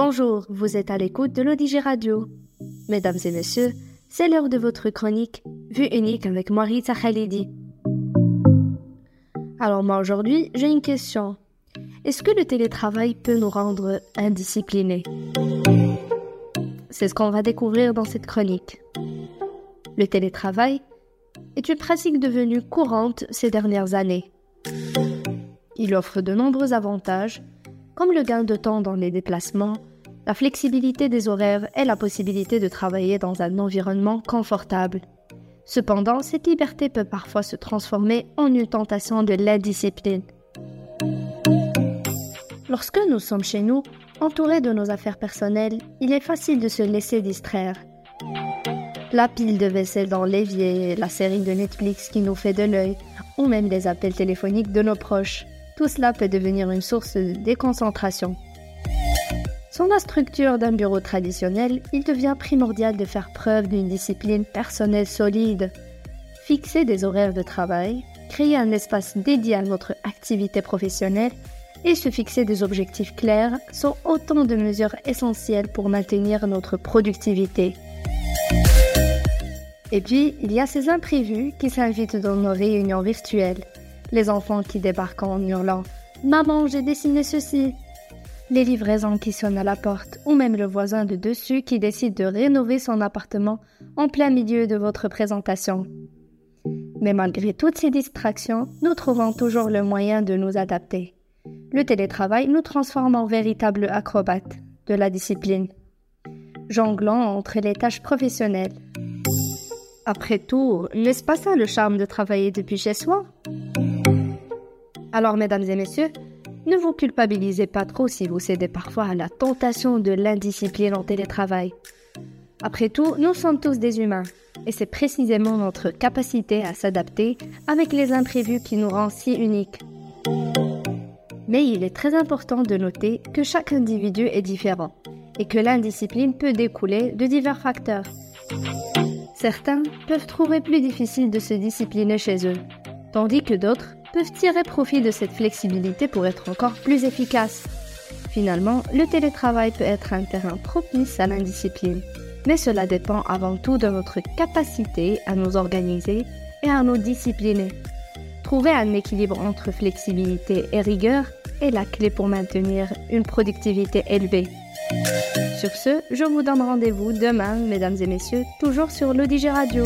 Bonjour, vous êtes à l'écoute de l'Odigé Radio. Mesdames et messieurs, c'est l'heure de votre chronique Vue unique avec Marita Khalidi. Alors moi aujourd'hui, j'ai une question. Est-ce que le télétravail peut nous rendre indisciplinés? C'est ce qu'on va découvrir dans cette chronique. Le télétravail est une pratique devenue courante ces dernières années. Il offre de nombreux avantages, comme le gain de temps dans les déplacements, la flexibilité des horaires et la possibilité de travailler dans un environnement confortable. Cependant, cette liberté peut parfois se transformer en une tentation de l'indiscipline. Lorsque nous sommes chez nous, entourés de nos affaires personnelles, il est facile de se laisser distraire. La pile de vaisselle dans l'évier, la série de Netflix qui nous fait de l'œil, ou même les appels téléphoniques de nos proches. Tout cela peut devenir une source de déconcentration. Sans la structure d'un bureau traditionnel, il devient primordial de faire preuve d'une discipline personnelle solide. Fixer des horaires de travail, créer un espace dédié à notre activité professionnelle et se fixer des objectifs clairs sont autant de mesures essentielles pour maintenir notre productivité. Et puis, il y a ces imprévus qui s'invitent dans nos réunions virtuelles. Les enfants qui débarquent en hurlant ⁇ Maman, j'ai dessiné ceci !⁇ les livraisons qui sonnent à la porte ou même le voisin de dessus qui décide de rénover son appartement en plein milieu de votre présentation. Mais malgré toutes ces distractions, nous trouvons toujours le moyen de nous adapter. Le télétravail nous transforme en véritables acrobates de la discipline, jonglant entre les tâches professionnelles. Après tout, n'est-ce pas ça le charme de travailler depuis chez soi? Alors, mesdames et messieurs, ne vous culpabilisez pas trop si vous cédez parfois à la tentation de l'indiscipline en télétravail. Après tout, nous sommes tous des humains, et c'est précisément notre capacité à s'adapter avec les imprévus qui nous rend si uniques. Mais il est très important de noter que chaque individu est différent, et que l'indiscipline peut découler de divers facteurs. Certains peuvent trouver plus difficile de se discipliner chez eux, tandis que d'autres peuvent tirer profit de cette flexibilité pour être encore plus efficaces. Finalement, le télétravail peut être un terrain propice à l'indiscipline, mais cela dépend avant tout de notre capacité à nous organiser et à nous discipliner. Trouver un équilibre entre flexibilité et rigueur est la clé pour maintenir une productivité élevée. Sur ce, je vous donne rendez-vous demain, mesdames et messieurs, toujours sur l'Odige Radio.